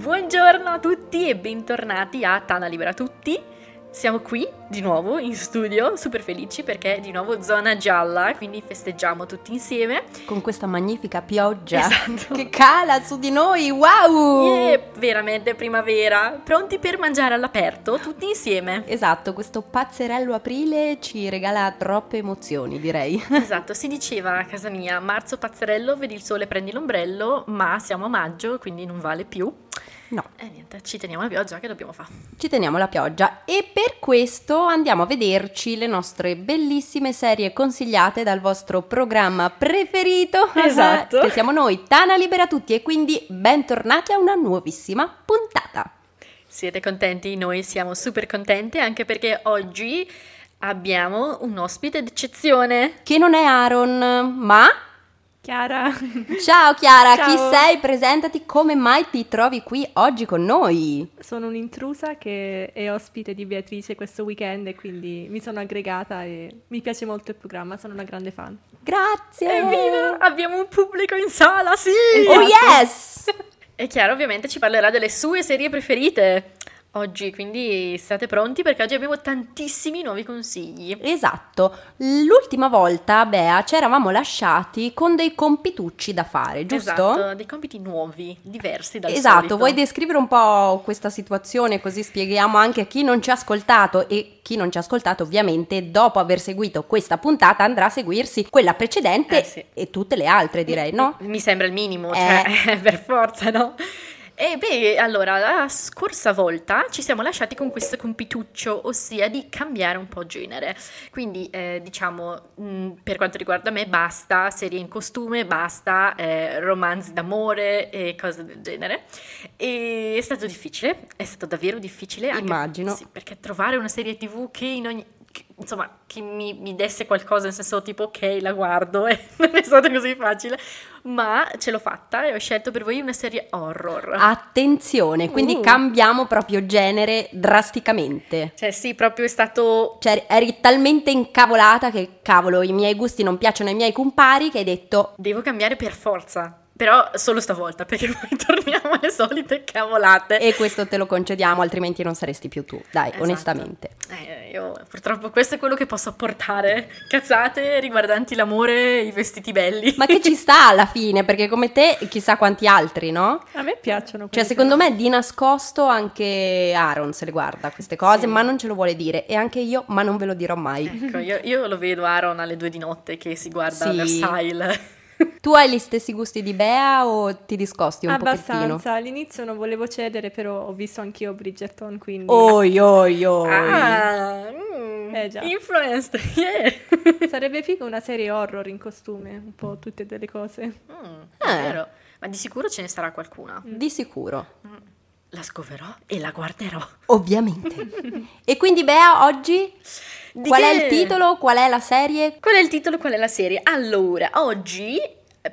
Buongiorno a tutti e bentornati a Tana Libera Tutti. Siamo qui di nuovo in studio, super felici perché è di nuovo zona gialla, quindi festeggiamo tutti insieme. Con questa magnifica pioggia Esatto. che cala su di noi, wow! Yeah, veramente primavera, pronti per mangiare all'aperto tutti insieme. Esatto, questo pazzerello aprile ci regala troppe emozioni, direi. Esatto, si diceva a casa mia, marzo pazzerello, vedi il sole, prendi l'ombrello, ma siamo a maggio, quindi non vale più. No, E niente, ci teniamo la pioggia, che dobbiamo fare? ci teniamo la pioggia e per questo andiamo a vederci le nostre bellissime serie consigliate dal vostro programma preferito, Esatto. che siamo noi, Tana Libera Tutti e quindi bentornati a una nuovissima puntata. Siete contenti? Noi siamo super contenti anche perché oggi abbiamo un ospite d'eccezione. Che non è Aaron, ma... Chiara, Ciao Chiara, Ciao. chi sei? Presentati, come mai ti trovi qui oggi con noi? sono un'intrusa che è ospite di Beatrice questo weekend e quindi mi sono aggregata e mi piace molto il programma, sono una grande fan. Grazie! Evviva! Abbiamo un pubblico in sala, sì! Oh yes! E Chiara ovviamente ci parlerà delle sue serie preferite oggi, quindi state pronti perché oggi abbiamo tantissimi nuovi consigli. Esatto, l'ultima volta, Bea, ci eravamo lasciati con dei compitucci da fare, giusto? Esatto, dei compiti nuovi, diversi dal Esatto, solito. vuoi descrivere un po' questa situazione così spieghiamo anche a chi non ci ha ascoltato e chi non ci ha ascoltato ovviamente dopo aver seguito questa puntata andrà a seguirsi quella precedente Eh, sì. e tutte le altre direi, no? Mi sembra il minimo, Eh. cioè, per forza, no? E beh, allora, la scorsa volta ci siamo lasciati con questo compituccio, ossia di cambiare un po' genere. Quindi, eh, diciamo, mh, per quanto riguarda me, basta serie in costume, basta eh, romanzi d'amore e cose del genere. E è stato difficile, è stato davvero difficile. Anche, Immagino. Sì, perché trovare una serie TV che in ogni... che- insomma, che mi, mi desse qualcosa, nel senso tipo, ok, la guardo, e non è stato così facile, ma ce l'ho fatta e ho scelto per voi una serie horror. Attenzione, quindi Uh. cambiamo proprio genere drasticamente. Cioè, sì, proprio è stato... Cioè, eri talmente incavolata che, cavolo, i miei gusti non piacciono ai miei compari che hai detto, Devo cambiare per forza, però solo stavolta, perché poi torniamo alle solite cavolate. e questo te lo concediamo, altrimenti non saresti più tu, dai, Esatto. onestamente. Eh, io purtroppo questo è quello che posso apportare. Cazzate riguardanti l'amore e i vestiti belli. Ma che ci sta alla fine, perché come te, chissà quanti altri, no? A me piacciono Cioè, secondo me di nascosto anche Aaron se le guarda queste cose, Sì. ma non ce lo vuole dire. E anche io, ma non ve lo dirò mai. Ecco, io, io lo vedo Aaron alle due di notte che si guarda Sì. Versailles. Tu hai gli stessi gusti di Bea o ti discosti un pochettino? Abbastanza, all'inizio non volevo cedere, però ho visto anch'io Bridgerton, quindi Oi, oi, oi. Ah, mm, Eh, già. influenced, yeah. sarebbe figo una serie horror in costume, un po' tutte delle cose. Mm, è Eh. vero, ma di sicuro ce ne sarà qualcuna. Di sicuro, La scoverò e la guarderò. ovviamente. e quindi Bea, oggi Di qual è che- il titolo? Qual è la serie? Qual è il titolo? Qual è la serie? Allora, oggi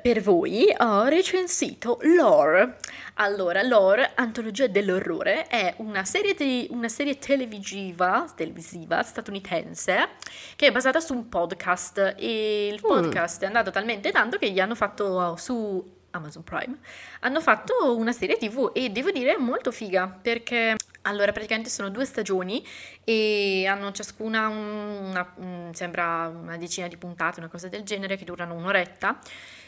per voi ho recensito Lore. Allora, Lore, Antologia dell'orrore, è una serie, te- una serie televisiva, televisiva statunitense che è basata su un podcast e il podcast è andato talmente tanto che gli hanno fatto su Amazon Prime, hanno fatto una serie TV e devo dire molto figa perché allora praticamente sono due stagioni e hanno ciascuna un- una, sembra una decina di puntate, una cosa del genere che durano un'oretta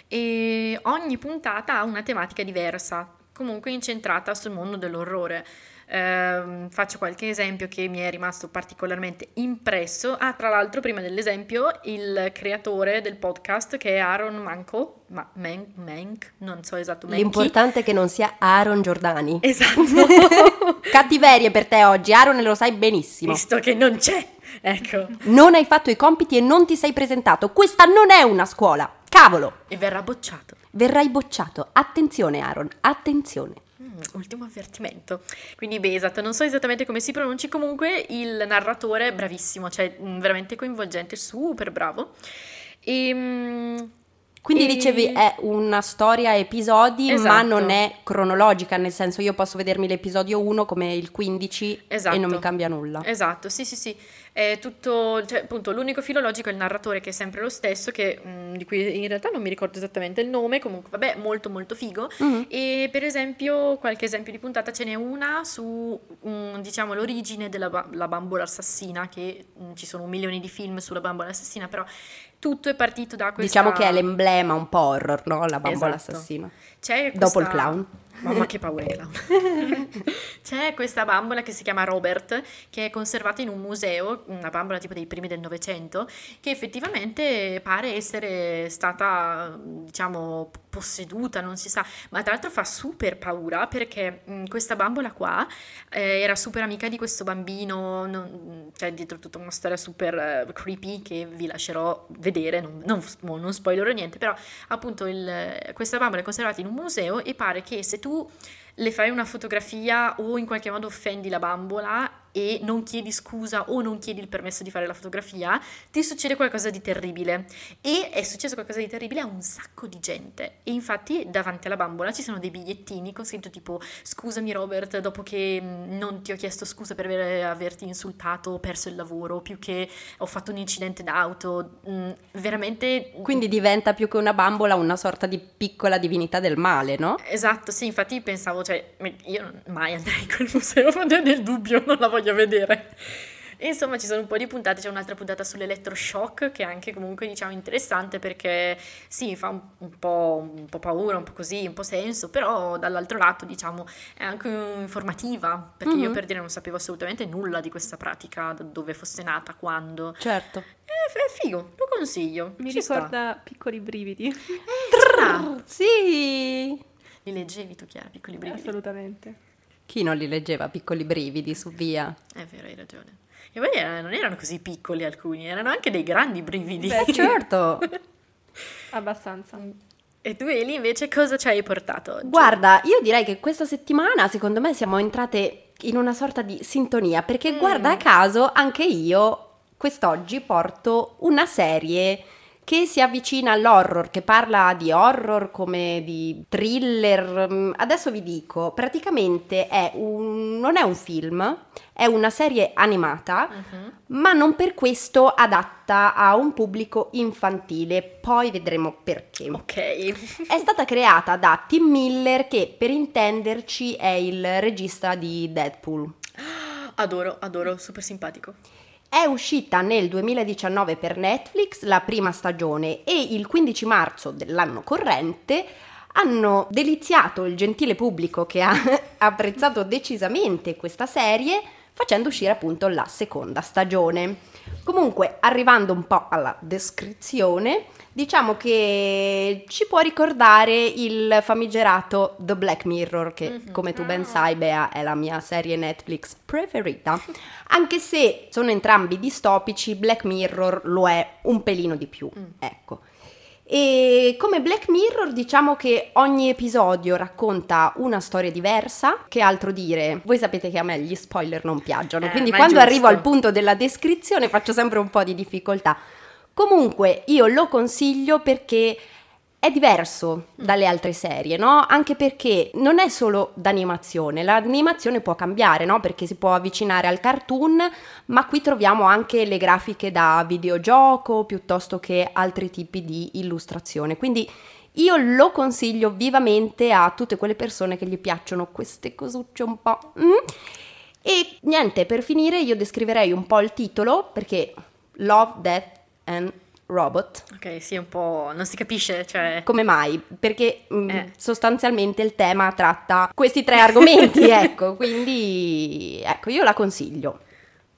e ogni puntata ha una tematica diversa, comunque incentrata sul mondo dell'orrore. Ehm, faccio qualche esempio che mi è rimasto particolarmente impresso. Ah, tra l'altro, prima dell'esempio, il creatore del podcast che è Aaron Manco, ma Man- Mank, non so esatto, Manky. L'importante è che non sia Aaron Giordani. Esatto. Cattiverie per te oggi, Aaron lo sai benissimo. Visto che non c'è. Ecco. Non hai fatto i compiti e non ti sei presentato. Questa non è una scuola. Cavolo! E verrà bocciato. Verrai bocciato. Attenzione, Aaron, attenzione. Mm, ultimo avvertimento. Quindi, beh, esatto, non so esattamente come si pronunci, comunque il narratore è bravissimo, cioè mm, veramente coinvolgente, super bravo. E mm, Quindi E- dicevi è una storia a episodi, ma Esatto. non è cronologica, nel senso io posso vedermi l'episodio 1 come il 15 Esatto. e non mi cambia nulla. Esatto, sì, sì, sì. È tutto, cioè, appunto, l'unico filo logico è il narratore che è sempre lo stesso, che, mh, di cui in realtà non mi ricordo esattamente il nome, comunque, vabbè, molto molto figo. Mhm. E per esempio, qualche esempio di puntata ce n'è una su, mm, diciamo, l'origine della ba- la bambola assassina, che mm, ci sono milioni di film sulla bambola assassina, però tutto è partito da questa... Diciamo che è l'emblema un po' horror, no? La bambola Esatto. assassina. C'è Dopo il questa- clown. Mamma che paura. C'è questa bambola che si chiama Robert, che è conservata in un museo, una bambola tipo dei primi del Novecento, che effettivamente pare essere stata, diciamo, posseduta, non si sa, ma tra l'altro fa super paura perché mh, questa bambola qua eh, era super amica di questo bambino, non- cioè dietro tutta una storia super eh, creepy che vi lascerò vedere, non, non, non spoilerò niente, però appunto il- questa bambola è conservata in un museo e pare che se tu le fai una fotografia o in qualche modo offendi la bambola e non chiedi scusa o non chiedi il permesso di fare la fotografia, ti succede qualcosa di terribile. E è successo qualcosa di terribile a un sacco di gente. E infatti davanti alla bambola ci sono dei bigliettini con scritto tipo scusami Robert, dopo che mh, non ti ho chiesto scusa per aver- averti insultato, ho perso il lavoro, più che ho fatto un incidente d'auto, mh, veramente... Quindi diventa più che una bambola una sorta di piccola divinità del male, no? Esatto, sì, infatti pensavo, cioè, io mai andrei in quel museo, nel dubbio, non la voglio vedere. E insomma ci sono un po' di puntate, c'è un'altra puntata sull'elettroshock che è anche comunque diciamo interessante perché sì, fa un, un po', un po' paura, un po' così, un po' senso, però dall'altro lato diciamo è anche informativa, perché io Mhm. per dire non sapevo assolutamente nulla di questa pratica, da dove fosse nata, quando. Certo. È, è figo, lo consiglio. Mi ci sta. ricorda piccoli brividi. Eh, sta. Sì. Li leggevi tu, Chiara, piccoli brividi? Assolutamente. Chi non li leggeva piccoli brividi su via? È vero, hai ragione. E poi eh, non erano così piccoli alcuni, erano anche dei grandi brividi. Beh. Certo. Abbastanza. E tu, Eli, invece cosa ci hai portato oggi? Guarda, io direi che questa settimana secondo me siamo entrate in una sorta di sintonia, perché Mm. guarda caso anche io quest'oggi porto una serie che si avvicina all'horror, che parla di horror come di thriller. Mm, Adesso vi dico, praticamente è un, non è un film, è una serie animata, Mhm. ma non per questo adatta a un pubblico infantile. Poi vedremo perché. Ok. È stata creata da Tim Miller che per intenderci è il regista di Deadpool. Adoro, adoro, super simpatico. È uscita nel 2019 per Netflix la prima stagione e il 15 marzo dell'anno corrente hanno deliziato il gentile pubblico che ha apprezzato decisamente questa serie facendo uscire appunto la seconda stagione. Comunque, arrivando un po' alla descrizione, diciamo che ci può ricordare il famigerato The Black Mirror, che Mhm. come tu ben sai, Bea, è la mia serie Netflix preferita. Anche se sono entrambi distopici, Black Mirror lo è un pelino di più, Mm. ecco. E come Black Mirror diciamo che ogni episodio racconta una storia diversa, che altro dire? Voi sapete che a me gli spoiler non piaggiano, Eh, quindi quando arrivo al punto della descrizione faccio sempre un po' di difficoltà. Comunque io lo consiglio perché è diverso dalle altre serie, no? Anche perché non è solo d'animazione, l'animazione può cambiare, no? Perché si può avvicinare al cartoon, ma qui troviamo anche le grafiche da videogioco piuttosto che altri tipi di illustrazione. Quindi io lo consiglio vivamente a tutte quelle persone che gli piacciono queste cosucce un po'. mm? E niente, per finire io descriverei un po' il titolo perché Love, Death and Robot. Ok, sì, un po'... non si capisce, cioè... Come mai? Perché mm, Eh. sostanzialmente il tema tratta questi tre argomenti, ecco, quindi ecco, io la consiglio.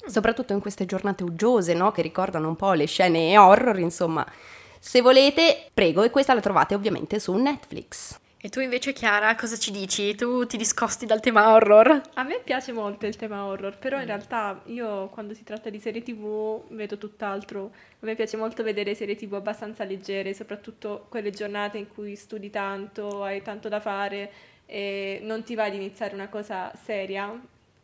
Soprattutto in queste giornate uggiose, no? Che ricordano un po' le scene horror, insomma. Se volete, prego, e questa la trovate ovviamente su Netflix. E tu invece, Chiara, cosa ci dici? Tu ti discosti dal tema horror? A me piace molto il tema horror, però in realtà io quando si tratta di serie TV vedo tutt'altro. A me piace molto vedere serie TV abbastanza leggere, soprattutto quelle giornate in cui studi tanto, hai tanto da fare e non ti va di iniziare una cosa seria.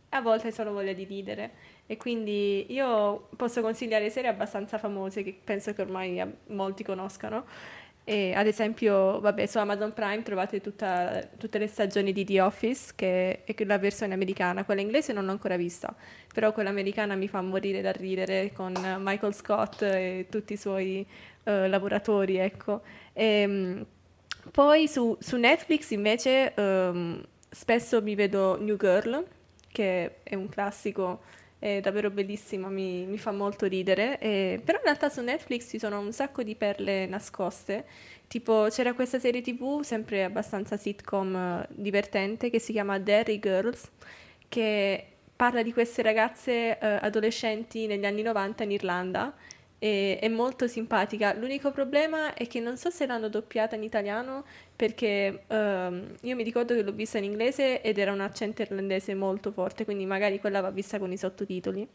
A volte hai solo voglia di ridere. E quindi io posso consigliare serie abbastanza famose che penso che ormai molti conoscano. E ad esempio, vabbè, su Amazon Prime trovate tutta- tutte le stagioni di The Office, che è la versione americana. Quella inglese non l'ho ancora vista, però quella americana mi fa morire da ridere con Michael Scott e tutti i suoi eh, lavoratori, ecco. Ehm, poi su, su Netflix invece ehm, spesso mi vedo New Girl, che è un classico, è davvero bellissima, mi, mi fa molto ridere. E- però in realtà su Netflix ci sono un sacco di perle nascoste. Tipo c'era questa serie TV, sempre abbastanza sitcom eh, divertente, che si chiama Derry Girls, che parla di queste ragazze eh, adolescenti negli anni 90 in Irlanda e è molto simpatica. L'unico problema è che non so se l'hanno doppiata in italiano perché ehm, io mi ricordo che l'ho vista in inglese ed era un accento irlandese molto forte, quindi magari quella va vista con i sottotitoli.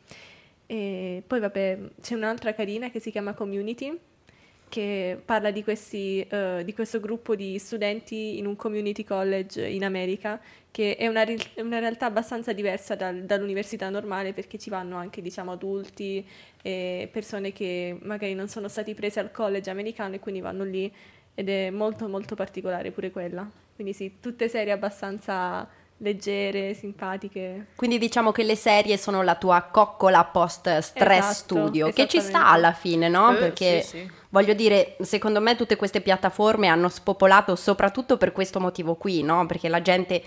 E poi vabbè, c'è un'altra carina che si chiama Community che parla di, questi, eh, di questo gruppo di studenti in un community college in America, che è una, ri- una realtà abbastanza diversa dal- dall'università normale perché ci vanno anche diciamo adulti e persone che magari non sono stati presi al college americano e quindi vanno lì ed è molto molto particolare pure quella. Quindi sì, tutte serie abbastanza leggere, simpatiche. Quindi diciamo che le serie sono la tua coccola post stress Esatto, studio, che ci sta alla fine, no? Eh, Perché sì, sì. voglio dire, secondo me tutte queste piattaforme hanno spopolato soprattutto per questo motivo qui, no? Perché la gente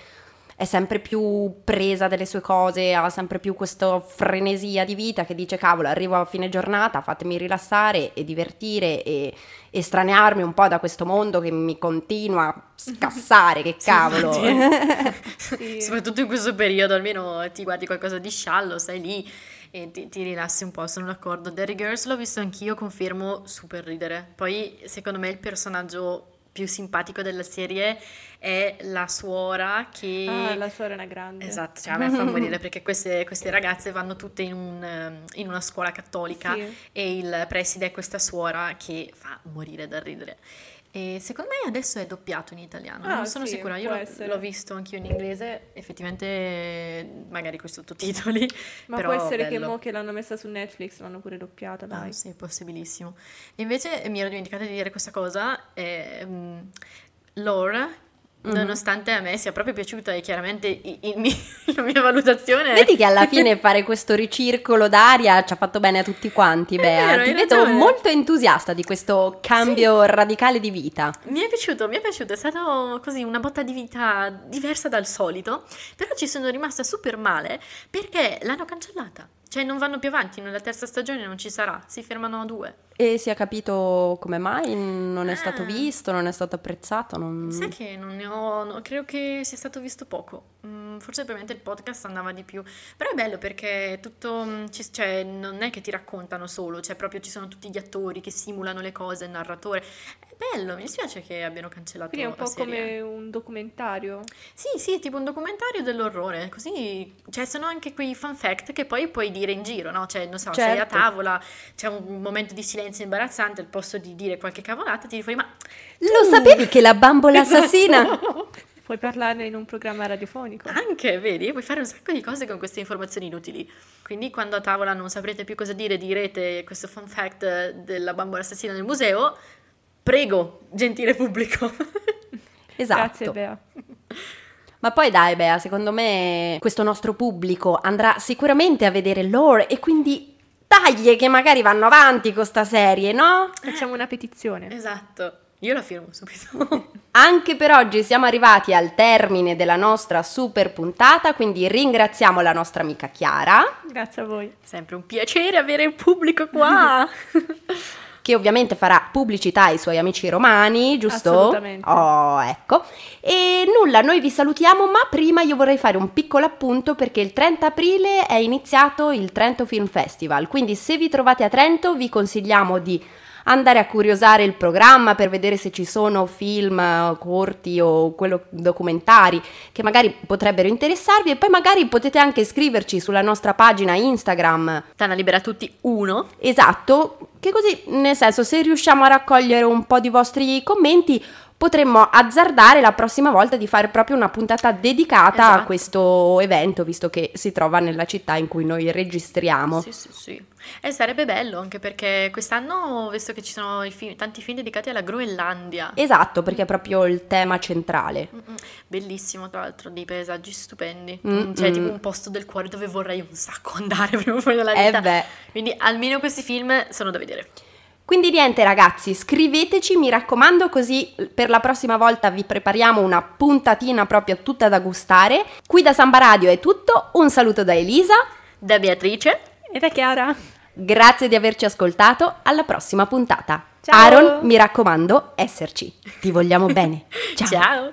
è sempre più presa delle sue cose, ha sempre più questa frenesia di vita che dice cavolo, arrivo a fine giornata, fatemi rilassare e divertire e estranearmi un po' da questo mondo che mi continua a scassare, che Sì, cavolo. Sì. Soprattutto in questo periodo, almeno ti guardi qualcosa di sciallo, stai lì e ti, ti rilassi un po', sono d'accordo. Derry Girls l'ho visto anch'io, confermo, super ridere. Poi, secondo me, il personaggio più simpatico della serie è la suora che... Ah, la suora è una grande. Esatto, cioè a me fa morire perché queste, queste ragazze vanno tutte in, un, ehm, in una scuola cattolica Sì. e il preside è questa suora che fa morire da ridere. E secondo me adesso è doppiato in italiano, Ah, non sono sì, sicura, io l'ho, l'ho visto anch'io in inglese, effettivamente magari con i sottotitoli, Ma può essere che bello. mo che l'hanno messa su Netflix l'hanno pure doppiata, Ah, dai. sì, possibilissimo. Invece mi ero dimenticata di dire questa cosa, ehm, Lore, Mhm. nonostante a me sia proprio piaciuta e chiaramente i- il mi- la mia valutazione... Vedi che alla fine fare questo ricircolo d'aria ci ha fatto bene a tutti quanti, Bea. vero, Ti vedo ragione. molto entusiasta di questo cambio radicale di vita. Mi è piaciuto, mi è piaciuto, è stato così una botta di vita diversa dal solito, però ci sono rimasta super male perché l'hanno cancellata. Cioè non vanno più avanti, nella terza stagione non ci sarà, si fermano a due. E si è capito come mai non è stato Ah. visto, non è stato apprezzato? Non... Sai che non ne ho, no, credo che sia stato visto poco. Mm, forse probabilmente il podcast andava di più. Però è bello perché tutto, mm, ci- cioè, non è che ti raccontano solo, cioè proprio ci sono tutti gli attori che simulano le cose, il narratore. È bello, mi dispiace che abbiano cancellato Quindi è un po' serie. come un documentario. Sì, sì, tipo un documentario dell'orrore, così, cioè sono anche quei fun fact che poi puoi dire in giro, no? Cioè, non so, sei a Certo. tavola, c'è un momento di silenzio imbarazzante, al posto di dire qualche cavolata, ti fuori, ma Lo sapevi che la bambola assassina... Puoi parlarne in un programma radiofonico. Anche, vedi, puoi fare un sacco di cose con queste informazioni inutili. Quindi quando a tavola non saprete più cosa dire, direte questo fun fact della bambola assassina nel museo, prego, gentile pubblico. Esatto. Grazie Bea. Ma poi dai, Bea, secondo me questo nostro pubblico andrà sicuramente a vedere Lore e quindi dai che magari vanno avanti con sta serie, no? Facciamo una petizione. esatto, io la firmo subito. Anche per oggi siamo arrivati al termine della nostra super puntata, quindi ringraziamo la nostra amica Chiara, Grazie a voi. Sempre un piacere avere il pubblico qua. che ovviamente farà pubblicità ai suoi amici romani, giusto? Assolutamente. Oh, ecco. E nulla, noi vi salutiamo, ma prima io vorrei fare un piccolo appunto perché il 30 aprile è iniziato il Trento Film Festival, quindi se vi trovate a Trento vi consigliamo di andare a curiosare il programma per vedere se ci sono film eh, corti o quello, documentari che magari potrebbero interessarvi e poi magari potete anche scriverci sulla nostra pagina Instagram Tana libera tutti uno. Esatto, che così, nel senso, se riusciamo a raccogliere un po' di vostri commenti, potremmo azzardare la prossima volta di fare proprio una puntata dedicata a Esatto. questo evento, visto che si trova nella città in cui noi registriamo. Sì, sì, sì. E sarebbe bello anche perché quest'anno ho visto che ci sono film- tanti film dedicati alla Groenlandia. Esatto, perché è proprio il tema centrale. Mm-mm. Bellissimo, tra l'altro, dei paesaggi stupendi. Mm, Cioè, mm. tipo un posto del cuore dove vorrei un sacco andare prima o poi nella Eh vita. beh. Quindi almeno questi film sono da vedere. Quindi niente ragazzi, scriveteci, mi raccomando, così per la prossima volta vi prepariamo una puntatina proprio tutta da gustare. Qui da Samba Radio è tutto, un saluto da Elisa, Da Beatrice. E da Chiara? grazie di averci ascoltato, alla prossima puntata. Ciao. Aaron, mi raccomando, esserci. Ti vogliamo bene. Ciao. Ciao.